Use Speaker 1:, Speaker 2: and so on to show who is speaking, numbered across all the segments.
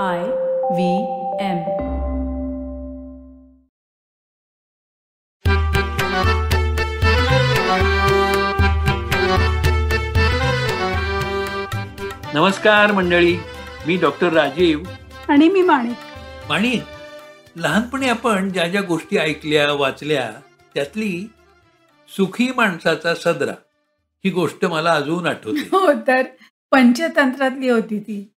Speaker 1: I V M.
Speaker 2: नमस्कार मंडळी. मी डॉक्टर राजीव.
Speaker 3: आणि मी माणिक.
Speaker 2: आणि लहानपणी आपण ज्या ज्या गोष्टी ऐकल्या वाचल्या त्यातली सुखी माणसाचा सदरा ही गोष्ट मला अजून आठवते.
Speaker 3: हो तर पंचतंत्रातली होती ती.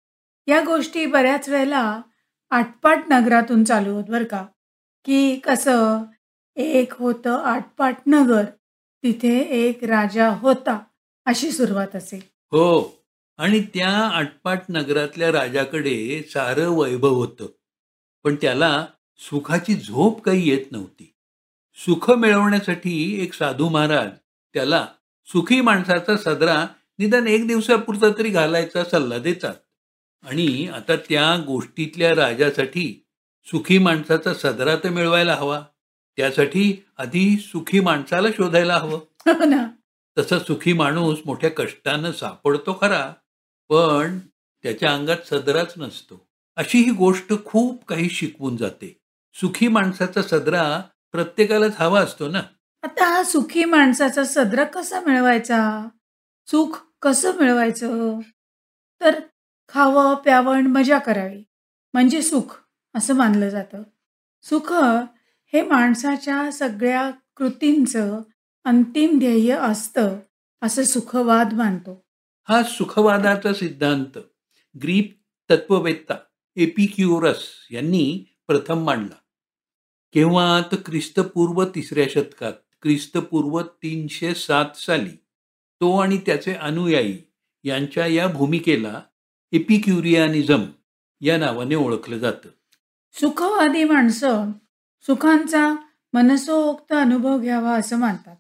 Speaker 3: या गोष्टी बऱ्याच वेळेला आटपाट नगरातून चालू होत बरं का. की कसं एक होतं आटपाट नगर तिथे एक राजा होता अशी सुरुवात असे
Speaker 2: हो आणि त्या आटपाट नगरातल्या राजाकडे सारं वैभव होतं. पण त्याला सुखाची झोप काही येत नव्हती. सुख मिळवण्यासाठी एक साधू महाराज त्याला सुखी माणसाचा सदरा निदान एक दिवसापुरता तरी घालायचा सल्ला देतात. आणि आता त्या गोष्टीतल्या राजासाठी सुखी माणसाचा सदरा तर मिळवायला हवा. त्यासाठी आधी सुखी माणसाला शोधायला हवं.
Speaker 3: हो
Speaker 2: तसा सुखी माणूस मोठ्या कष्टानं सापडतो खरा पण त्याच्या अंगात सदराच नसतो. अशी ही गोष्ट खूप काही शिकवून जाते. सुखी माणसाचा सदरा प्रत्येकालाच हवा असतो ना.
Speaker 3: आता हा सुखी माणसाचा सदरा कसा मिळवायचा? सुख कसं मिळवायचं? तर खावं प्यावं आणि मजा करावी. म्हणजे सुख असं मानलं जातं. सुख हे माणसाच्या सगळ्या कृतींचं अंतिम ध्येय असतं असं सुखवाद मानतो.
Speaker 2: हा सुखवादाचा सिद्धांत ग्रीक तत्ववेत्ता एपिक्युरस यांनी प्रथम मांडला. केव्हा तर ख्रिस्तपूर्व तिसऱ्या शतकात ख्रिस्तपूर्व तीनशे सात साली तो आणि त्याचे अनुयायी यांच्या या भूमिकेला एपिक्युरियानिझम या नावाने ओळखलं जातं.
Speaker 3: सुखवादी माणसं सुखांचा मनसोक्त अनुभव घ्यावा असं मानतात.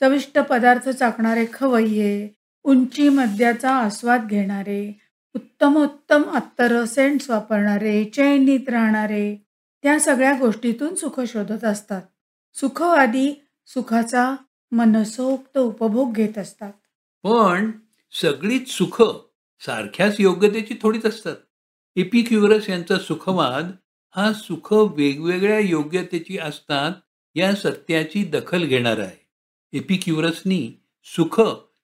Speaker 3: चविष्ट पदार्थ चाकणारे खवय्ये उंची मद्याचा आस्वाद घेणारे उत्तम उत्तम अत्तर सेंट्स वापरणारे चैनीत राहणारे त्या सगळ्या गोष्टीतून सुख शोधत असतात. सुखवादी सुखाचा मनसोक्त उपभोग घेत असतात.
Speaker 2: पण सगळीच सुख सारख्याच योग्यतेची थोडीच असतात. एपिक्युरस यांचा सुखवाद हा सुख वेगवेगळ्या योग्यतेची असतात या सत्याची दखल घेणार आहे. एपिक्युरसनी सुख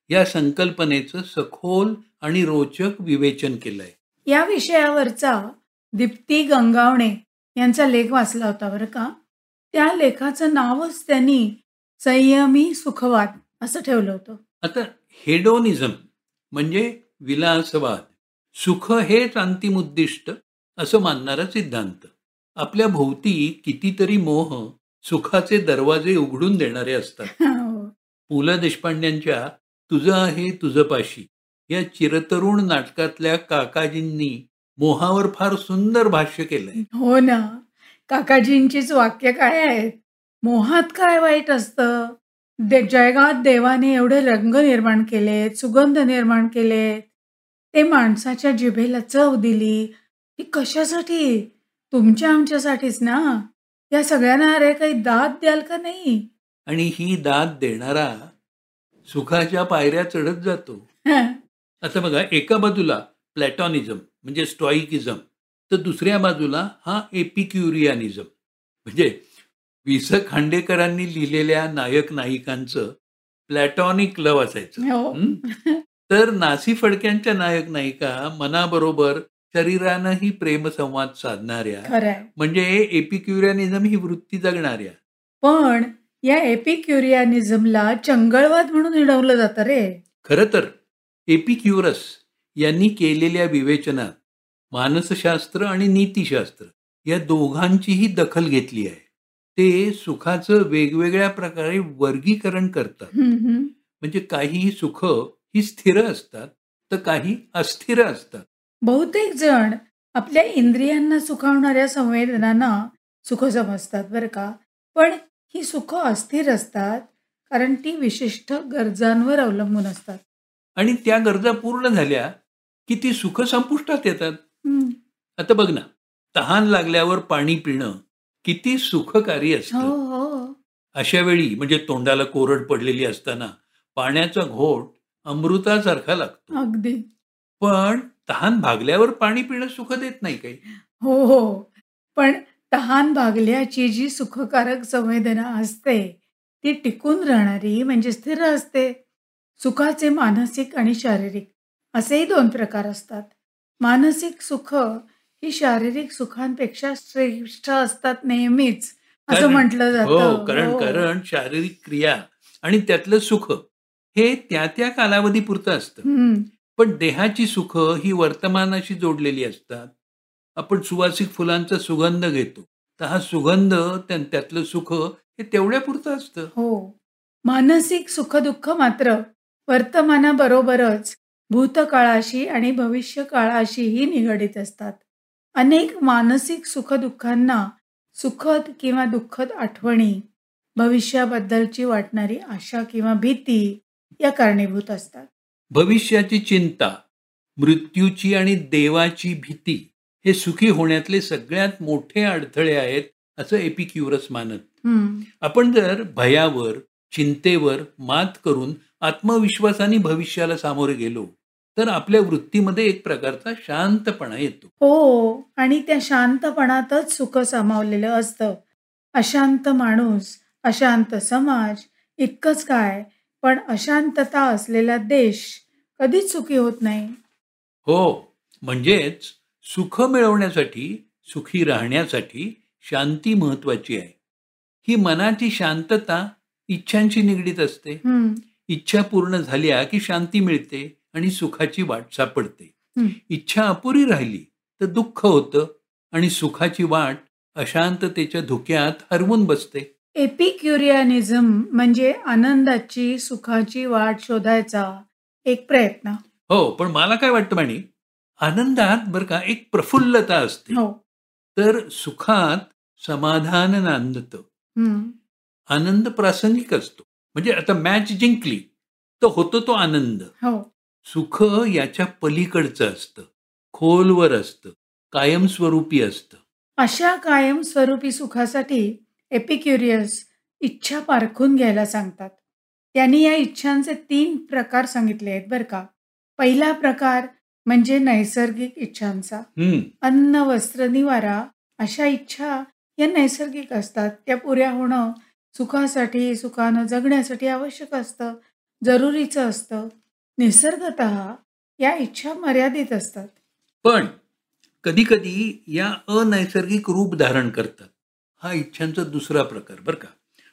Speaker 2: या संकल्पनेचं सखोल आणि रोचक विवेचन केलंय.
Speaker 3: या विषयावरचा दीप्ती गंगावणे यांचा लेख वाचला होता बरं का? त्या लेखाचं नावच त्यांनी संयमी सुखवाद असं ठेवलं होतं.
Speaker 2: आता हेडोनिझम म्हणजे विलासवाद. सुख हेच अंतिम उद्दिष्ट असं मानणारा सिद्धांत. आपल्या भोवती कितीतरी मोह सुखाचे दरवाजे उघडून देणारे असतात.
Speaker 3: हो.
Speaker 2: पु ल देशपांड्यांच्या तुझं आहे तुझं पाशी या चिरतरुण नाटकातल्या काकाजींनी मोहावर फार सुंदर भाष्य केलंय.
Speaker 3: हो ना. काकाजींचीच वाक्य काय आहेत? मोहात काय वाईट असतं? दे जगात देवाने एवढे रंग निर्माण केलेत सुगंध निर्माण केलेत. ते माणसाच्या जिभेला चव दिली. ती कशासाठी? तुमच्या आमच्यासाठीच ना? या सगळ्यांना अरे काही दाद द्याल का नाही?
Speaker 2: आणि ही दाद देणारा सुखाच्या पायऱ्या चढत जातो.
Speaker 3: हं.
Speaker 2: आता बघा एका बाजूला प्लॅटॉनिझम म्हणजे स्टॉईकिझम तर दुसऱ्या बाजूला हा एपिक्युरियानिझम म्हणजे वि स खांडेकरांनी लिहिलेल्या नायक नायिकांचं प्लॅटॉनिक लव असायचं.
Speaker 3: हो?
Speaker 2: तर नासी फडक्यांच्या नायक नायिका मनाबरोबर शरीरानंही प्रेमसंवाद साधणाऱ्या म्हणजे एपिक्युरियानिझम ही वृत्ती जगणाऱ्या.
Speaker 3: पण या एपिक्युरियानिझमला चंगळवाद म्हणून हिडवलं जातं रे.
Speaker 2: खरं तर एपिक्युरस यांनी केलेल्या विवेचनात मानसशास्त्र आणि नीतिशास्त्र या दोघांचीही दखल घेतली आहे. ते सुखाचं वेगवेगळ्या प्रकारे वर्गीकरण करतात. म्हणजे काही सुख ही स्थिर असतात तर काही अस्थिर असतात.
Speaker 3: बहुतेक जण आपल्या इंद्रियांना सुखावणाऱ्या संवेदनांना सुख समजतात बरं का. पण ही सुख अस्थिर असतात कारण ती विशिष्ट गरजांवर अवलंबून असतात.
Speaker 2: आणि त्या गरजा पूर्ण झाल्या की ती सुख संपुष्टात येतात. आता बघ ना तहान लागल्यावर पाणी पिणं किती सुखकारी
Speaker 3: हो
Speaker 2: असतं.
Speaker 3: हो
Speaker 2: अशा वेळी म्हणजे तोंडाला कोरड पडलेली असताना पाण्याचा घोट अमृतासारखा लागतो.
Speaker 3: अगदी.
Speaker 2: पण तहान भागल्यावर पाणी पिणं सुख देत नाही काही.
Speaker 3: हो हो. पण तहान भागल्याची जी सुखकारक संवेदना असते ती टिकून राहणारी म्हणजे स्थिर असते. सुखाचे मानसिक आणि शारीरिक असेही दोन प्रकार असतात. मानसिक सुख ही शारीरिक सुखांपेक्षा श्रेष्ठ असतात नेहमीच असं
Speaker 2: कारण-
Speaker 3: म्हटलं जातं.
Speaker 2: हो कारण
Speaker 3: हो.
Speaker 2: कारण शारीरिक क्रिया आणि त्यातलं सुख हे त्या त्या कालावधीपुरतं असतं.
Speaker 3: हम्म,
Speaker 2: पण देहाची सुख ही वर्तमानाशी जोडलेली असतात. आपण सुवासिक फुलांचा सुगंध घेतो. तर हा सुगंध त्या- त्यातलं सुख हे तेवढ्यापुरतं असतं.
Speaker 3: हो. मानसिक सुखदुःख मात्र वर्तमानाबरोबरच भूतकाळाशी आणि भविष्यकाळाशीही निगडीत असतात. अनेक मानसिक सुखदुःखांना सुखद किंवा दुःखद आठवणी भविष्याबद्दलची वाटणारी आशा किंवा भीती या कारणीभूत असतात.
Speaker 2: भविष्याची चिंता मृत्यूची आणि देवाची भीती हे सुखी होण्यातले सगळ्यात मोठे अडथळे आहेत असं एपिक्युरस मानत. आपण जर भयावर चिंतेवर मात करून आत्मविश्वासाने भविष्याला सामोरे गेलो तर आपल्या वृत्तीमध्ये एक प्रकारचा शांतपणा येतो.
Speaker 3: हो आणि त्या शांतपणातच सुख सामावलेलं असतं. अशांत माणूस अशांत समाज इतकंच काय पण अशांतता असलेला देश कधीच सुखी होत नाही.
Speaker 2: हो म्हणजेच सुख मिळवण्यासाठी सुखी राहण्यासाठी शांती महत्वाची आहे. ही मनाची शांतता इच्छांशी निगडीत असते.
Speaker 3: हम्म,
Speaker 2: इच्छा पूर्ण झाल्या की शांती मिळते. आणि सुखाची वाट सापडते. इच्छा अपुरी राहिली तर दुःख होतं आणि सुखाची वाट अशांततेच्या धुक्यात हरवून बसते.
Speaker 3: एपिक्युरियानिझम म्हणजे आनंदाची सुखाची वाट शोधायचा एक प्रयत्न.
Speaker 2: हो पण मला काय वाटतं म्हणे आनंदात बरं का एक प्रफुल्लता असते.
Speaker 3: हो.
Speaker 2: तर सुखात समाधान नांदतं. आनंद प्रासंगिक असतो. म्हणजे आता मॅच जिंकली तर होतो तो आनंद.
Speaker 3: हो.
Speaker 2: सुख याच्या पलीकडचं असतं. खोलवर असतं. कायमस्वरूपी असतं.
Speaker 3: अशा कायमस्वरूपी सुखासाठी एपिक्युरियस इच्छा पारखून घ्यायला सांगतात. त्यांनी या इच्छांचे तीन प्रकार सांगितले आहेत बरं का. पहिला प्रकार म्हणजे नैसर्गिक इच्छांचा. अन्न वस्त्र निवारा अशा इच्छा या नैसर्गिक असतात. त्या पुऱ्या होणं सुखासाठी सुखानं जगण्यासाठी आवश्यक असतं. जरुरीचं असतं. निसर्गत या इच्छा मर्यादित असतात.
Speaker 2: पण कधी कधी या अनैसर्गिक रूप धारण करतात. हा इच्छांचा दुसरा प्रकार बरं का.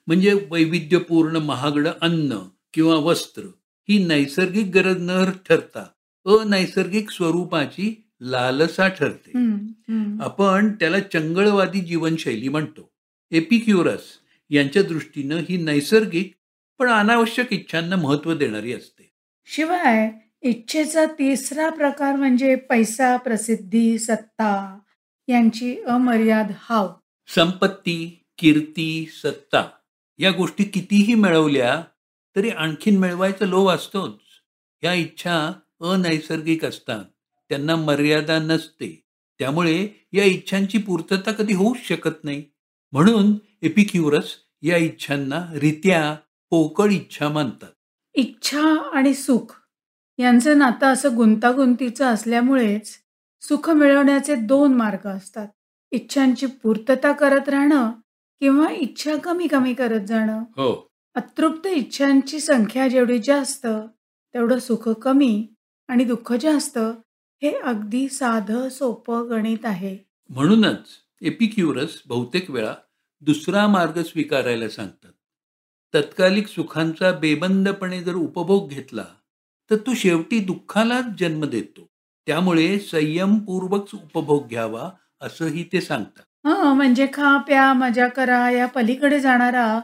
Speaker 2: म्हणजे वैविध्यपूर्ण महागडं अन्न किंवा वस्त्र ही नैसर्गिक गरज न ठरता अनैसर्गिक स्वरूपाची लालसा ठरते. आपण त्याला चंगळवादी जीवनशैली म्हणतो. एपिक्युरस यांच्या दृष्टीनं ही नैसर्गिक पण अनावश्यक इच्छांना महत्त्व देणारी असते.
Speaker 3: शिवाय इच्छेचा तिसरा प्रकार म्हणजे पैसा प्रसिद्धी सत्ता यांची अमर्याद हाव.
Speaker 2: संपत्ती कीर्ती सत्ता या गोष्टी कितीही मिळवल्या तरी आणखीन मिळवायचा लोभ असतोच. या इच्छा अनैसर्गिक असतात. त्यांना मर्यादा नसते. त्यामुळे या इच्छांची पूर्तता कधी होऊच शकत नाही. म्हणून एपिक्युरस या इच्छांना रित्या पोकळ इच्छा मानतात
Speaker 3: इच्छा आणि सुख यांचं नातं असं गुंतागुंतीचं असल्यामुळेच सुख मिळवण्याचे दोन मार्ग असतात. इच्छांची पूर्तता करत राहणं किंवा इच्छा कमी कमी करत जाणं.
Speaker 2: हो.
Speaker 3: अतृप्त इच्छांची संख्या जेवढी जास्त तेवढं सुख कमी आणि दुःख जास्त हे अगदी साधं सोपं गणित आहे.
Speaker 2: म्हणूनच एपिक्युरस बहुतेक वेळा दुसरा मार्ग स्वीकारायला सांगतात. तत्कालिक सुखांचा बेबंदपणे जर उपभोग घेतला तर तो शेवटी दुःखालाच जन्म देतो. त्यामुळे संयमपूर्वक उपभोग घ्यावा असंही ते सांगतात.
Speaker 3: हं म्हणजे खा प्या मजा करा या पलीकडे जाणारा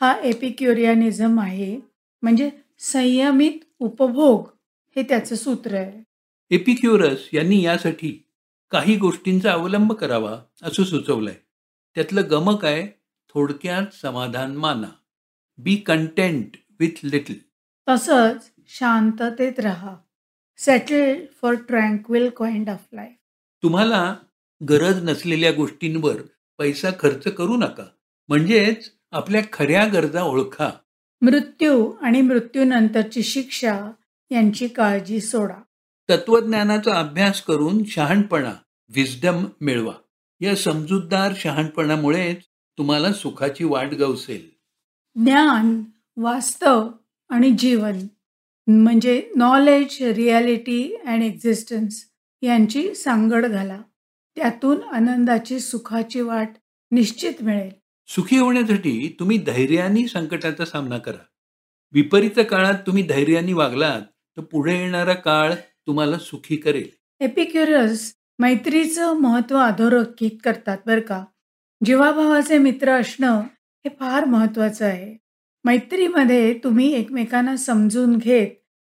Speaker 3: हा एपिक्युरियानिझम आहे. म्हणजे संयमित उपभोग हे त्याचं सूत्र आहे.
Speaker 2: एपिक्युरस यांनी यासाठी काही गोष्टींचा अवलंब करावा असं सुचवलंय. त्यातलं गमक आहे थोडक्यात समाधान माना. बी कंटेंट विथ लिटल
Speaker 3: तसंच शांततेत राहा. Settle for tranquil kind of life
Speaker 2: तुम्हाला गरज नसलेल्या गोष्टींवर पैसा खर्च करू नका. म्हणजेच आपल्या खऱ्या गरजा ओळखा.
Speaker 3: मृत्यू आणि मृत्यूनंतरची शिक्षा यांची काळजी सोडा.
Speaker 2: तत्वज्ञानाचा अभ्यास करून शहाणपणा विजडम मिळवा. या समजूतदार शहाणपणामुळेच तुम्हाला सुखाची वाट गवसेल.
Speaker 3: ज्ञान वास्तव आणि जीवन म्हणजे नॉलेज रियालिटी अँड एक्झिस्टन्स यांची सांगड घाला. त्यातून आनंदाची सुखाची वाट निश्चित मिळेल.
Speaker 2: सुखी होण्यासाठी तुम्ही धैर्याने संकटाचा सामना करा. विपरीत काळात तुम्ही धैर्याने वागलात तर पुढे येणारा काळ तुम्हाला सुखी करेल.
Speaker 3: एपिक्युरस मैत्रीचं महत्त्व अधोरेखित करतात बरं का. जीवाभावाचे मित्र असणं हे फार महत्त्वाचं आहे. मैत्रीमध्ये तुम्ही एकमेकांना समजून घेत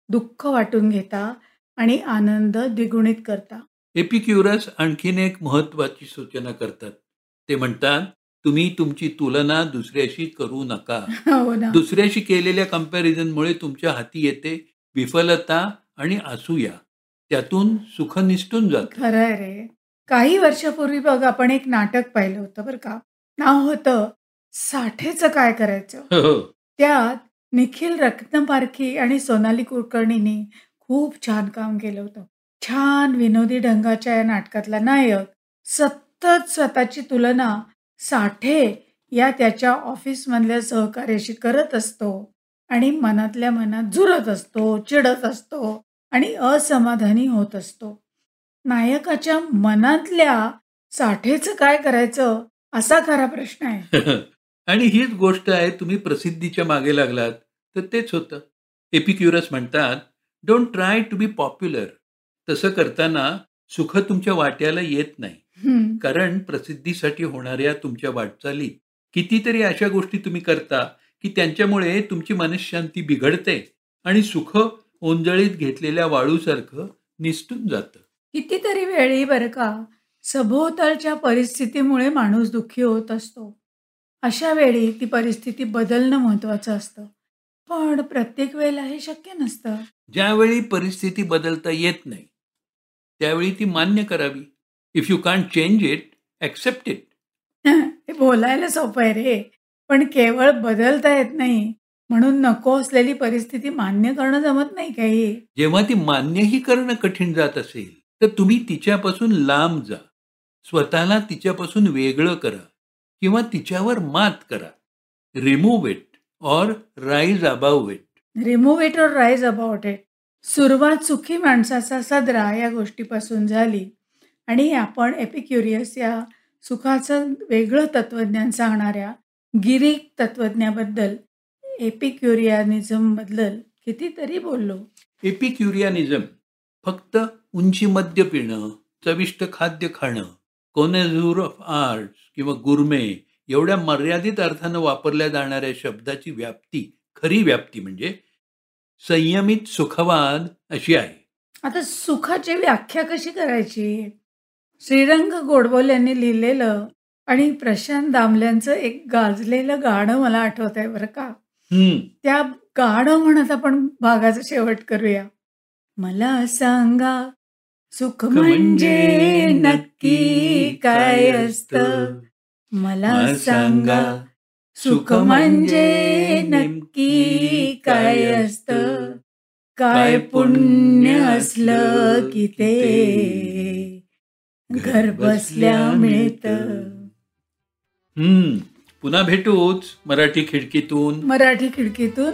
Speaker 3: दुःख वाटून घेता आणि आनंद द्विगुणित करता.
Speaker 2: एपिक्युरस आणखीन एक महत्वाची सूचना करतात. ते म्हणतात तुम्ही तुमची तुलना दुसऱ्याशी करू नका.
Speaker 3: हो ना.
Speaker 2: दुसऱ्याशी केलेल्या कंपॅरिझनमुळे तुमच्या हाती येते विफलता आणि असूया. त्यातून सुख निसटून जात.
Speaker 3: खरं रे. काही वर्षापूर्वी बघ आपण एक नाटक पाहिलं होतं बरं का? नाव होतं साठेचं काय करायचं? त्यात निखिल रत्नपारखी आणि सोनाली कुलकर्णींनी खूप छान काम केलं होतं. छान विनोदी ढंगाच्या या नाटकातला नायक सतत स्वतःची तुलना साठे या त्याच्या ऑफिसमधल्या सहकार्याशी करत असतो आणि मनातल्या मनात झुरत असतो चिडत असतो आणि असमाधानी होत असतो. नायकाच्या मनातल्या साठेचं काय करायचं असा खरा प्रश्न आहे.
Speaker 2: आणि हीच गोष्ट आहे तुम्ही प्रसिद्धीच्या मागे लागलात तर तेच होतं. एपिक्युरस म्हणतात don't try to be popular तसं करताना सुख तुमच्या वाट्याला येत नाही. कारण प्रसिद्धीसाठी होणाऱ्या तुमच्या वाटचाली कितीतरी अशा गोष्टी तुम्ही करता की त्यांच्यामुळे तुमची मनशांती बिघडते आणि सुख ओंजळीत घेतलेल्या वाळूसारखं निसटून जातं.
Speaker 3: कितीतरी वेळी बरं का सभोवतालच्या परिस्थितीमुळे माणूस दुःखी होत असतो. अशा वेळी ती परिस्थिती बदलणं महत्वाचं असतं. पण प्रत्येक वेळेला हे शक्य नसतं.
Speaker 2: ज्यावेळी परिस्थिती बदलता येत नाही त्यावेळी ती मान्य करावी. If you can't change it accept it
Speaker 3: हे बोलायला सोपं आहे रे. पण केवळ बदलता येत नाही म्हणून नको असलेली परिस्थिती मान्य करणं जमत नाही काही.
Speaker 2: जेव्हा ती मान्यही करणं कठीण जात असेल तर तुम्ही तिच्यापासून लांब जा. स्वतःला तिच्यापासून वेगळं करा. किंवा तिच्यावर मात करा. Remove it or rise above it
Speaker 3: remove it or rise about it सुरुवात सुखी माणसाचा सदरा या गोष्टीपासून झाली. आणि आपण एपिक्युरियस या सुखाचं वेगळं तत्वज्ञान सांगणाऱ्या गिरीक तत्वज्ञाबद्दल एपिक्युरियानिझमबद्दल कितीतरी बोललो.
Speaker 2: एपिक्युरियानिझम फक्त उंची मद्य पिणं चविष्ट खाद्य खाणं कोनेझूर ऑफ आर्ट्स किंवा गुरमे एवढ्या मर्यादित अर्थानं वापरल्या जाणाऱ्या शब्दाची व्याप्ती खरी व्याप्ती म्हणजे संयमित सुखवाद अशी आहे.
Speaker 3: आता सुखाची व्याख्या कशी करायची? श्रीरंग गोडबोल यांनी लिहिलेलं आणि प्रशांत दामल्यांचं एक गाजलेलं गाणं मला आठवत आहे बरं का?
Speaker 2: हम्म.
Speaker 3: त्या गाणं म्हणत आपण भागाचा शेवट करूया. मला सांगा सुख म्हणजे नक्की काय असतं? मला सांगा सुख म्हणजे नक्की काय असतं? काय पुण्य असलं की ते? घर बसल्या मिळत.
Speaker 2: हम्म पुन्हा भेटूच मराठी खिडकीतून.
Speaker 3: मराठी खिडकीतून.